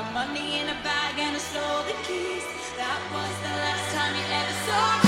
The money in a bag and I stole the keys. That was the last time you ever saw me.